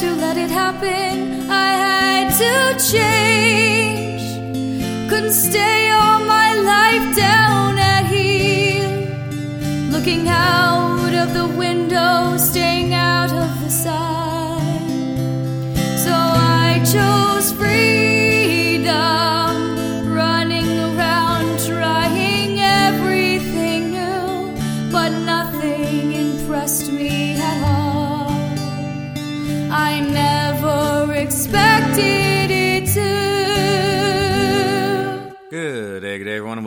to let it happen. I had to change. Couldn't stay all my life down at heel. Looking out of the window, staying out of the side. So I chose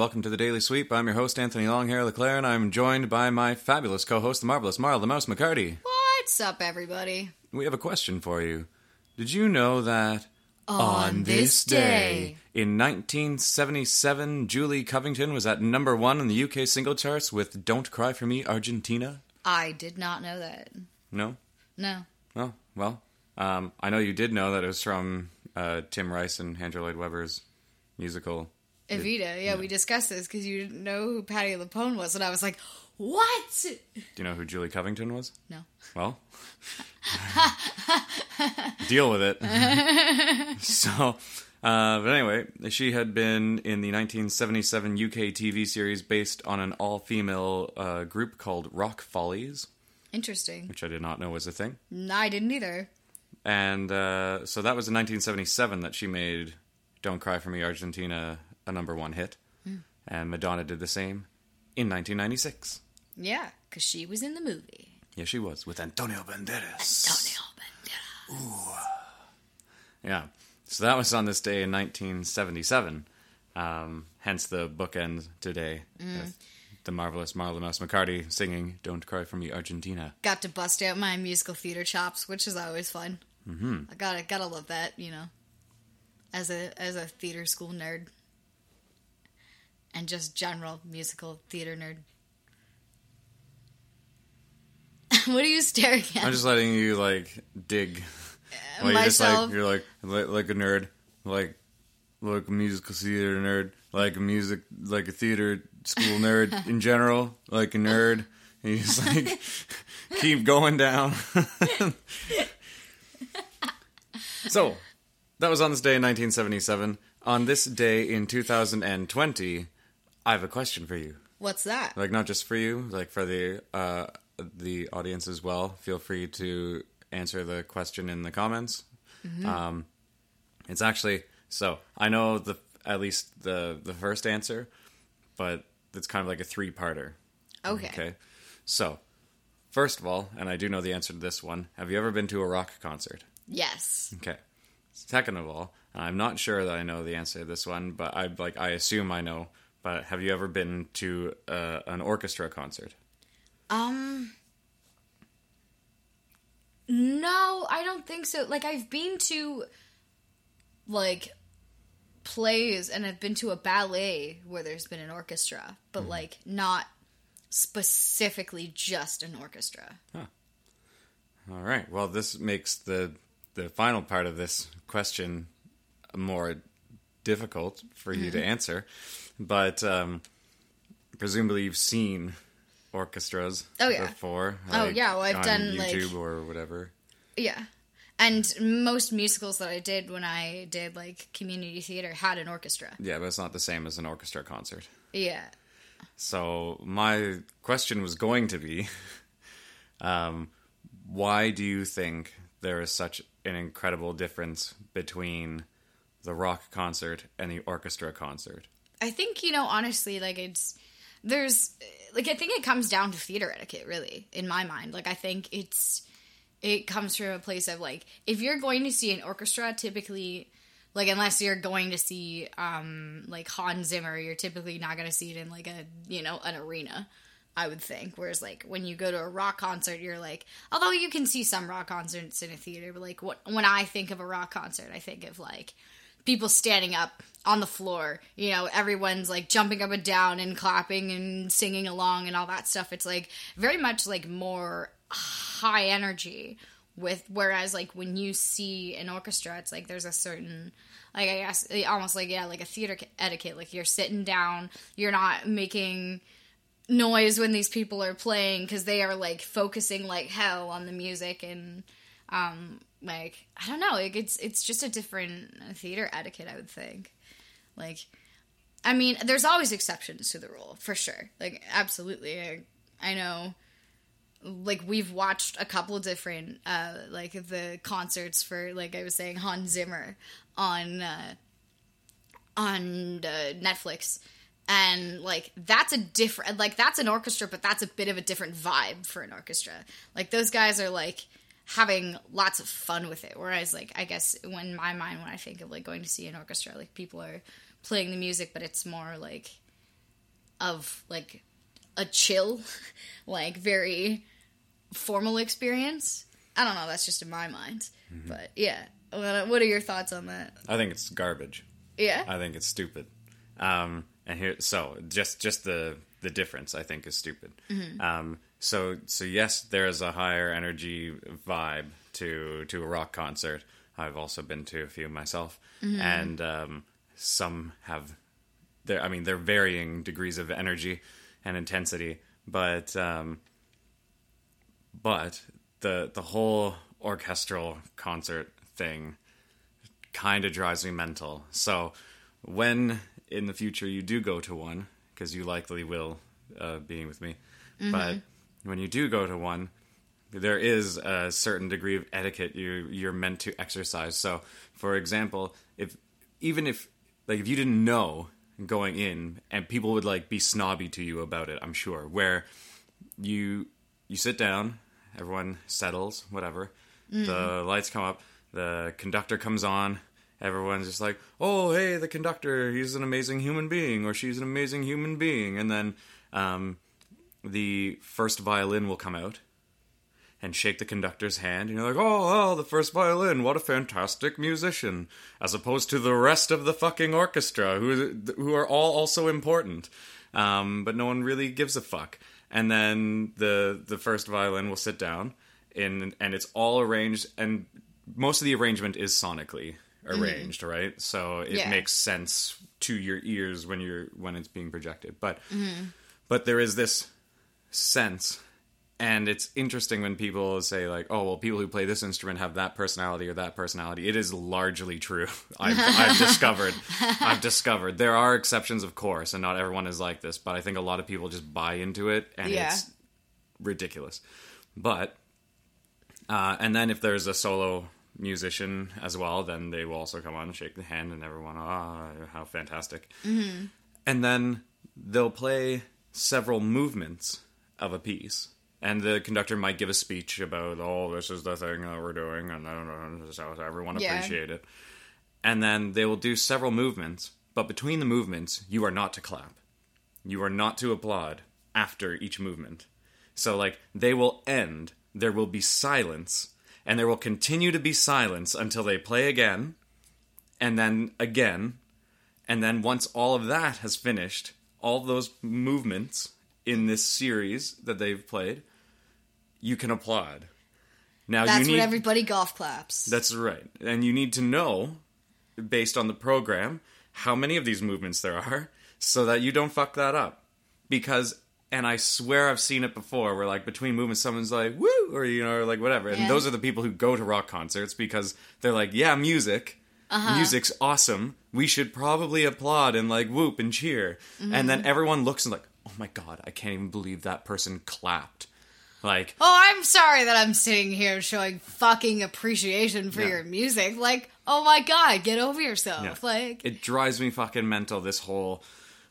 welcome to the Daily Sweep. I'm your host, Anthony Longhair LeClaire, and I'm joined by my fabulous co host, the marvelous Marl the Mouse McCarty. What's up, everybody? We have a question for you. Did you know that On this day- in 1977, Julie Covington was at number one in the UK single charts with Don't Cry for Me, Argentina? I did not know that. No? No. Oh, well, um, I know you did know that it was from uh, Tim Rice and Andrew Lloyd Webber's musical. Evita, yeah, we discussed this because you didn't know who Patti LuPone was, and I was like, what? Do you know who Julie Covington was? No. Well, deal with it. so, uh, but anyway, she had been in the 1977 UK TV series based on an all female uh, group called Rock Follies, Interesting. which I did not know was a thing. No, I didn't either. And uh, so that was in 1977 that she made Don't Cry for Me, Argentina a number one hit. And Madonna did the same in 1996. Yeah, because she was in the movie. Yeah, she was with Antonio Banderas. Antonio Banderas. Ooh. Yeah. So that was on this day in 1977. Um, hence the bookend today. with The marvelous Marla Mouse McCarty singing Don't Cry for Me, Argentina. Got to bust out my musical theater chops, which is always fun. Mm-hmm. I gotta gotta love that, you know. As a as a theater school nerd, and just general musical theater nerd. what are you staring at? I'm just letting you, like, dig. Uh, well, you're just myself. like, you're like, like, like a nerd. Like, like a musical theater nerd. Like a music, like a theater school nerd in general. Like a nerd. And you just, like, keep going down. so, that was on this day in 1977. On this day in 2020, I have a question for you. What's that? Like not just for you, like for the uh, the audience as well. Feel free to answer the question in the comments. Um, it's actually so I know the at least the the first answer, but it's kind of like a three parter. Okay. Okay, so first of all, and I do know the answer to this one. Have you ever been to a rock concert? Yes. Okay. Second of all, and I'm not sure that I know the answer to this one, but I like I assume I know. But have you ever been to uh, an orchestra concert? Um. No, I don't think so. Like I've been to like plays and I've been to a ballet where there's been an orchestra, but like not specifically just an orchestra. All right. Well, this makes the the final part of this question more difficult for you to answer, but um, presumably you've seen orchestras Oh, yeah. before. Oh, yeah, well, I've on done, like- YouTube or whatever. Yeah. And most musicals that I did when I did like community theater had an orchestra. Yeah, but it's not the same as an orchestra concert. Yeah. So my question was going to be, um, why do you think there is such an incredible difference between the rock concert and the orchestra concert? I think you know honestly, like it's there's like I think it comes down to theater etiquette, really, in my mind. Like I think it's it comes from a place of like if you're going to see an orchestra, typically. Like unless you're going to see um like Hans Zimmer, you're typically not going to see it in like a you know an arena. I would think. Whereas like when you go to a rock concert, you're like, although you can see some rock concerts in a theater, but like what when I think of a rock concert, I think of like people standing up on the floor. You know, everyone's like jumping up and down and clapping and singing along and all that stuff. It's like very much like more high energy with whereas like when you see an orchestra it's like there's a certain like i guess eh, almost like yeah like a theater etiquette like you're sitting down you're not making noise when these people are playing because they are like focusing like hell on the music and Um, like I don't know, like it's it's just a different theater etiquette. I would think, like. I mean, there's always exceptions to the rule, for sure. Like, absolutely. I, I know like we've watched a couple different uh like the concerts for like I was saying Hans Zimmer on uh on uh, Netflix and like that's a different like that's an orchestra but that's a bit of a different vibe for an orchestra like those guys are like having lots of fun with it. Whereas like i guess when my mind when i think of like going to see an orchestra like people are playing the music but it's more like of like a chill like very formal experience. I don't know. That's just in my mind. But yeah. What are your thoughts on that? I think it's garbage. yeah? I think it's stupid. Um, and here, so just just the the difference, I think, is stupid. Um, so so yes, there is a higher energy vibe to to a rock concert. I've also been to a few myself, and um, some have. There, I mean, they're varying degrees of energy and intensity, but um, but the the whole orchestral concert thing kind of drives me mental. So when in the future you do go to one, because you likely will, uh, being with me, but when you do go to one, there is a certain degree of etiquette you you're meant to exercise. So, for example, if even if like if you didn't know going in, and people would like be snobby to you about it, I'm sure. Where you you sit down, everyone settles, whatever. The lights come up, the conductor comes on. Everyone's just like, "Oh, hey, the conductor, he's an amazing human being, or she's an amazing human being." And then um, the first violin will come out and shake the conductor's hand, and you're like, "Oh, oh, the first violin, what a fantastic musician!" As opposed to the rest of the fucking orchestra, who who are all also important, um, but no one really gives a fuck. And then the the first violin will sit down, in and it's all arranged, and most of the arrangement is sonically arranged, right? So it Yeah. makes sense to your ears when you're when it's being projected. But but there is this sense. And it's interesting when people say like oh well people who play this instrument have that personality or that personality. It is largely true. I've, I've discovered i've discovered. There are exceptions of course and not everyone is like this but i think a lot of people just buy into it and Yeah. it's ridiculous. But uh, and then if there's a solo musician as well, then they will also come on and shake the hand, and everyone, ah, how fantastic. And then they'll play several movements of a piece. And the conductor might give a speech about, oh, this is the thing that we're doing, and I don't know, this is how everyone Yeah. appreciate it. And then they will do several movements, but between the movements, you are not to clap. You are not to applaud after each movement. So, like, they will end, there will be silence, and there will continue to be silence until they play again, and then again, and then once all of that has finished, all those movements in this series that they've played, you can applaud. Now That's you need when everybody golf claps. that's right. And you need to know, based on the program, how many of these movements there are so that you don't fuck that up. Because, and I swear I've seen it before where, like, between movements, someone's like, woo, or, you know, or like whatever. And Yeah. those are the people who go to rock concerts because they're like, yeah, music. Uh-huh. Music's awesome. We should probably applaud and like whoop and cheer. And Mm-hmm. then everyone looks and like, oh my god, I can't even believe that person clapped. Like, Oh, I'm sorry that I'm sitting here showing fucking appreciation for Yeah. your music. Like, oh my god, get over yourself. Yeah. Like, it drives me fucking mental. This whole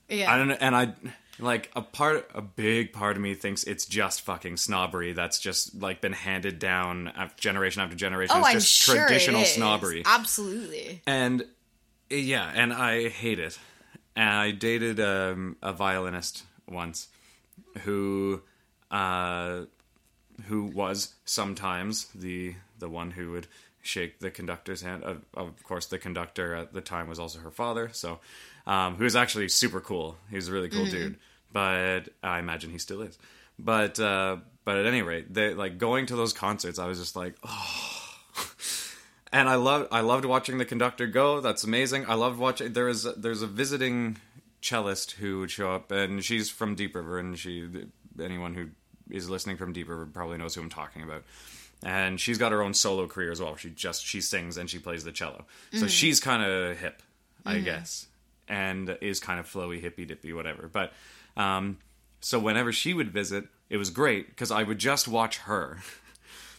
yeah. I don't know, and I like a part, a big part of me thinks it's just fucking snobbery that's just like been handed down af- generation after generation. oh, it's I'm just sure traditional it is. snobbery, Absolutely. and yeah, and I hate it. And I dated um, a violinist once who, uh, who was sometimes the the one who would shake the conductor's hand. Of, of course, the conductor at the time was also her father, so um, who was actually super cool. He was a really cool dude, but I imagine he still is. But uh, but at any rate, they like going to those concerts. I was just like, oh. And I love I loved watching the conductor go. That's amazing. I loved watching. There is there's a visiting cellist who would show up, and she's from Deep River, and she anyone who is listening from Deep River probably knows who I'm talking about. and she's got her own solo career as well. She just she sings and she plays the cello, Mm-hmm. so she's kind of hip, I guess, and is kind of flowy, hippy dippy, whatever. But um, so whenever she would visit, it was great because I would just watch her.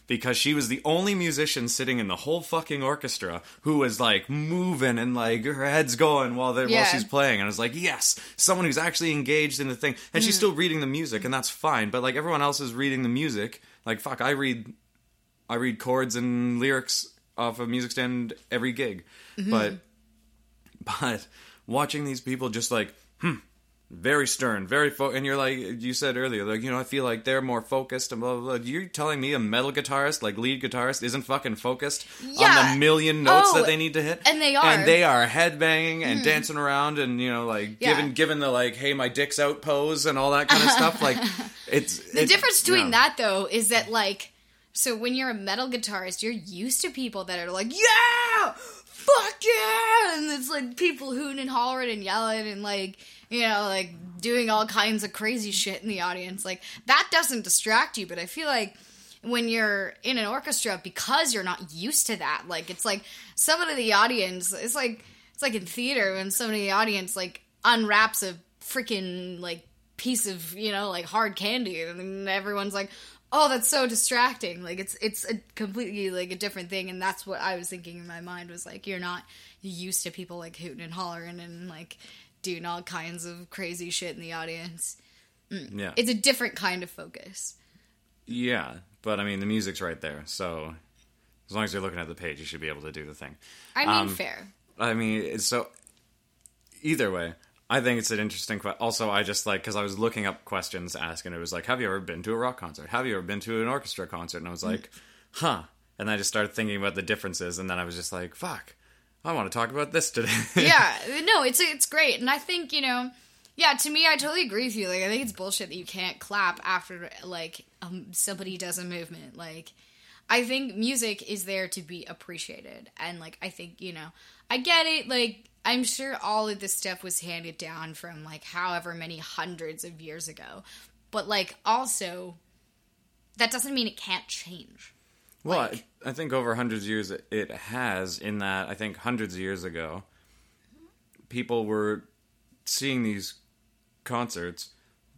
Because she was the only musician sitting in the whole fucking orchestra who was like moving and like her head's going while they while she's playing, and I was like, yes, someone who's actually engaged in the thing, and she's still reading the music, and that's fine. But like everyone else is reading the music, like fuck, I read I read chords and lyrics off a music stand every gig. But but watching these people just like hmm very stern, very fo- and you're like you said earlier, like you know, I feel like they're more focused and blah blah. blah. You're telling me a metal guitarist, like lead guitarist, isn't fucking focused on the million notes Oh, that they need to hit, and they are. and they are headbanging and hmm. dancing around, and you know, like Yeah. giving giving the like, hey, my dick's out pose and all that kind of stuff. Like it's The difference between that though is that like so when you're a metal guitarist, you're used to people that are like, Yeah! Fuck yeah! And it's like people hooting and hollering and yelling and like you know, like doing all kinds of crazy shit in the audience. Like that doesn't distract you, but I feel like when you're in an orchestra because you're not used to that, like it's like someone in the audience it's like it's like in theater when somebody in the audience like unwraps a freaking like piece of you know like hard candy and everyone's like oh that's so distracting. Like it's it's a completely like a different thing. And that's what i was thinking in my mind was like you're not used to people like hooting and hollering and like doing all kinds of crazy shit in the audience. Yeah, it's a different kind of focus. Yeah. But I mean, the music's right there, so as long as you're looking at the page, you should be able to do the thing. i mean Um, fair. I mean, so either way, I think it's an interesting question. Also, I just like because I was looking up questions to ask, and it was like, "Have you ever been to a rock concert? Have you ever been to an orchestra concert?" And I was like, "Huh." And I just started thinking about the differences, and then I was just like, "Fuck." I want to talk about this today. yeah, no, it's it's great, and I think you know, yeah. To me, I totally agree with you. Like, I think it's bullshit that you can't clap after like um, somebody does a movement. Like, I think music is there to be appreciated, and like I think you know, I get it. Like, I'm sure all of this stuff was handed down from like however many hundreds of years ago, but like also, that doesn't mean it can't change. Well, Like- I, I think over hundreds of years it- it has. In that, I think hundreds of years ago, people were seeing these concerts,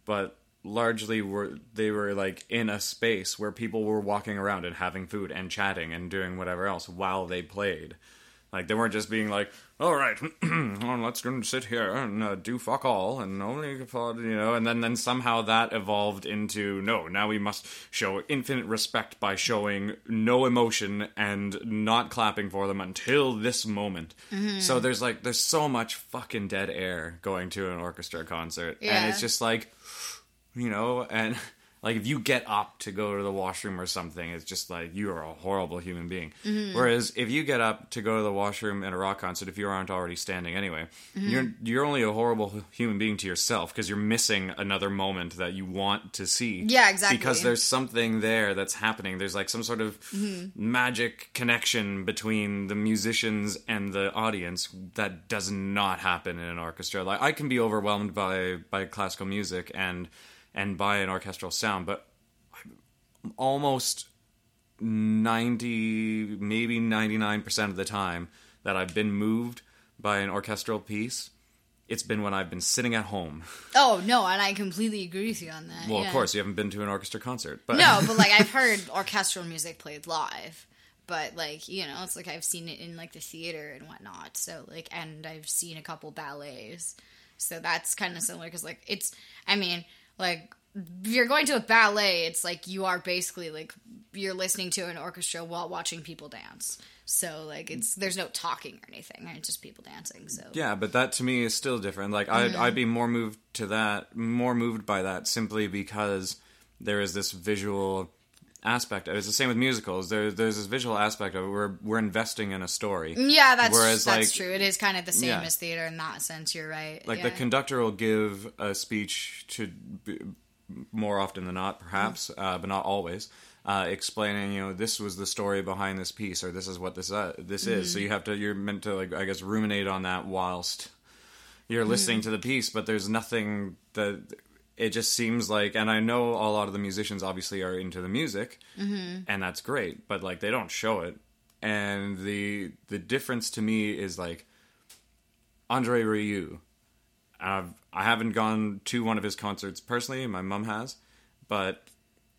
but largely were they were like in a space where people were walking around and having food and chatting and doing whatever else while they played. Like they weren't just being like, "All right, well, let's go and sit here and uh, do fuck all and only applaud," you know. And then then somehow that evolved into no. Now we must show infinite respect by showing no emotion and not clapping for them until this moment. So there's like there's so much fucking dead air going to an orchestra concert, and it's just like you know, and like if you get up to go to the washroom or something, it's just like you are a horrible human being. Mm-hmm. Whereas if you get up to go to the washroom at a rock concert, if you aren't already standing anyway, mm-hmm. you're you're only a horrible human being to yourself because you're missing another moment that you want to see. Yeah, exactly. Because there's something there that's happening. There's like some sort of mm-hmm. magic connection between the musicians and the audience that does not happen in an orchestra. Like I can be overwhelmed by by classical music and and by an orchestral sound, but almost 90 maybe 99% of the time that I've been moved by an orchestral piece, it's been when I've been sitting at home. Oh no, and I completely agree with you on that. Well, yeah. of course, you haven't been to an orchestra concert, but No, but like I've heard orchestral music played live. But like, you know, it's like I've seen it in like the theater and whatnot. So like and I've seen a couple ballets. So that's kind of similar cuz like it's I mean, like if you're going to a ballet, it's like you are basically like you're listening to an orchestra while watching people dance. So like it's there's no talking or anything. It's just people dancing. So Yeah, but that to me is still different. Like I'd I'd be more moved to that, more moved by that simply because there is this visual aspect. It's the same with musicals. There there's this visual aspect of it where we're investing in a story. yeah, that's Whereas, that's like- true. It is kind of the same Yeah. as theater in that sense. You're right. Like yeah. the conductor will give a speech to more often than not, perhaps, uh, but not always. Uh, explaining, you know, this was the story behind this piece, or this is what this uh, this is. So you have to, you're meant to, like, I guess, ruminate on that whilst you're listening to the piece. But there's nothing that it just seems like, and I know a lot of the musicians obviously are into the music, mm-hmm. and that's great, but like they don't show it. And the the difference to me is like Andre Rieu. I've, I haven't gone to one of his concerts personally. My mom has, but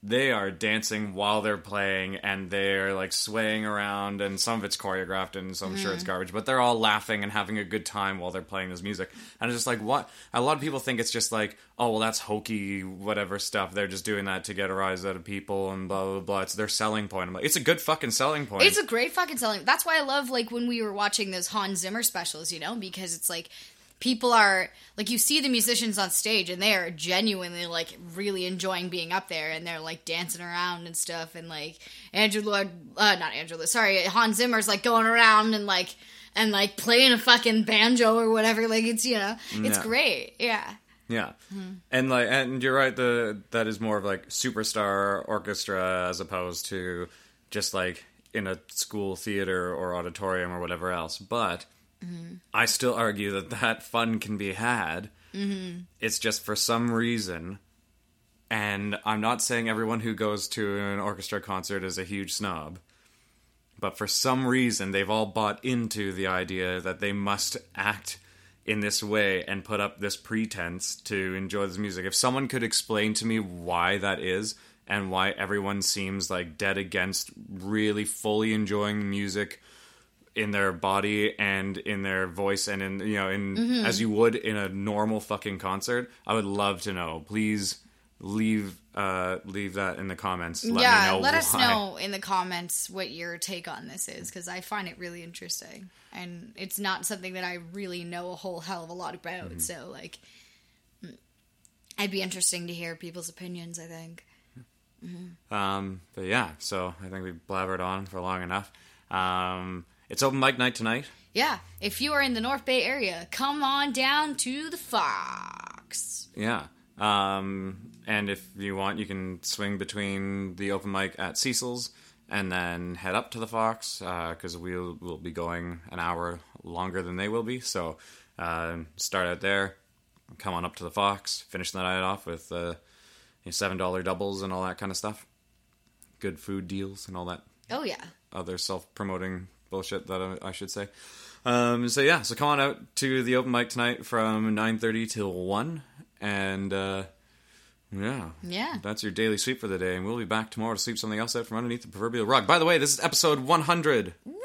they are dancing while they're playing and they're like swaying around and some of it's choreographed and some sure it's mm. garbage but they're all laughing and having a good time while they're playing this music. And it's just like what a lot of people think it's just like oh well that's hokey whatever stuff. They're just doing that to get a rise out of people and blah blah blah. It's their selling point. I'm like it's a good fucking selling point. It's a great fucking selling. That's why I love like when we were watching those Hans Zimmer specials, you know, because it's like people are like you see the musicians on stage and they are genuinely like really enjoying being up there and they're like dancing around and stuff and like Andrew Lloyd uh not Andrew Lloyd, sorry, Hans Zimmer's like going around and like and like playing a fucking banjo or whatever. Like it's you know, it's Yeah. great. Yeah. Yeah, Hmm. and like, and you're right. The that is more of like superstar orchestra as opposed to just like in a school theater or auditorium or whatever else. But Mm-hmm. I still argue that that fun can be had. Mm-hmm. It's just for some reason, and I'm not saying everyone who goes to an orchestra concert is a huge snob. But for some reason, they've all bought into the idea that they must act in this way and put up this pretense to enjoy this music. If someone could explain to me why that is and why everyone seems like dead against really fully enjoying music in their body and in their voice and in you know in as you would in a normal fucking concert, I would love to know. Please leave uh leave that in the comments. Let yeah, me know let us know in the comments what your take on this is because I find it really interesting, and it's not something that I really know a whole hell of a lot about. Mm-hmm. So, like, mm, I'd be interesting to hear people's opinions. I think. Um, but yeah, so I think we blabbered on for long enough. Um, it's open mic night tonight. Yeah, if you are in the North Bay area, come on down to the Fox. Yeah. Um, and if you want, you can swing between the open mic at Cecil's and then head up to the Fox because we'll we'll be going an hour longer than they will be. So uh, start out there, come on up to the Fox, finish the night off with uh, you know, seven dollar doubles and all that kind of stuff. Good food deals and all that Oh yeah, other self promoting bullshit that I, I should say. Um, so yeah, so come on out to the open mic tonight from nine thirty till one, and uh, yeah, Yeah. that's your daily sweep for the day. And we'll be back tomorrow to sweep something else out from underneath the proverbial rug. By the way, this is episode one hundred. woo!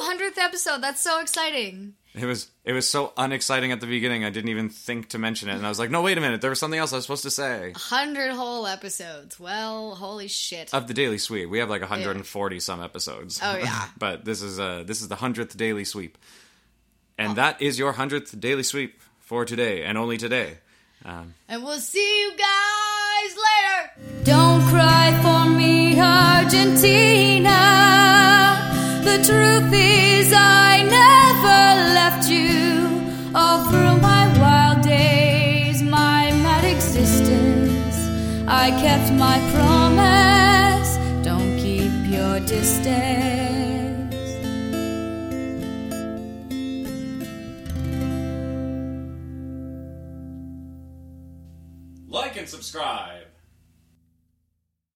Hundredth episode. That's so exciting. It was it was so unexciting at the beginning. I didn't even think to mention it, and I was like, no, wait a minute, there was something else I was supposed to say. Hundred whole episodes. Well, holy shit. Of the daily sweep, we have like 140 some episodes. Oh, yeah. but this is uh this is the hundredth daily sweep, and that is your hundredth daily sweep for today and only today. Um, and we'll see you guys later. Don't cry for me, Argentina. The truth is, I you. All through my wild days, my mad existence, I kept my promise. Don't keep your distance. like and subscribe.